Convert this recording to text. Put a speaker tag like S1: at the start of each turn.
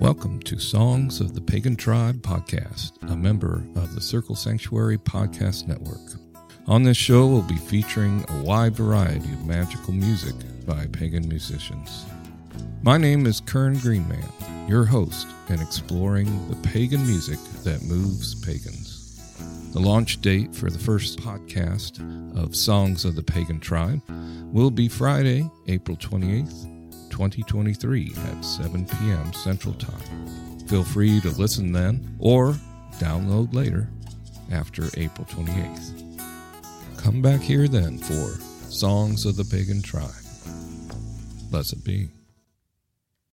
S1: Welcome to Songs of the Pagan Tribe podcast, a member of the Circle Sanctuary Podcast Network. On this show, we'll be featuring a wide variety of magical music by pagan musicians. My name is Kern Greenman, your host in exploring the pagan music that moves pagans. The launch date for the first podcast of Songs of the Pagan Tribe will be Friday, April 28th, 2023 at 7 p.m. Central Time. Feel free to listen then or download later after April 28th. Come back here then for Songs of the Pagan Tribe. Blessed be.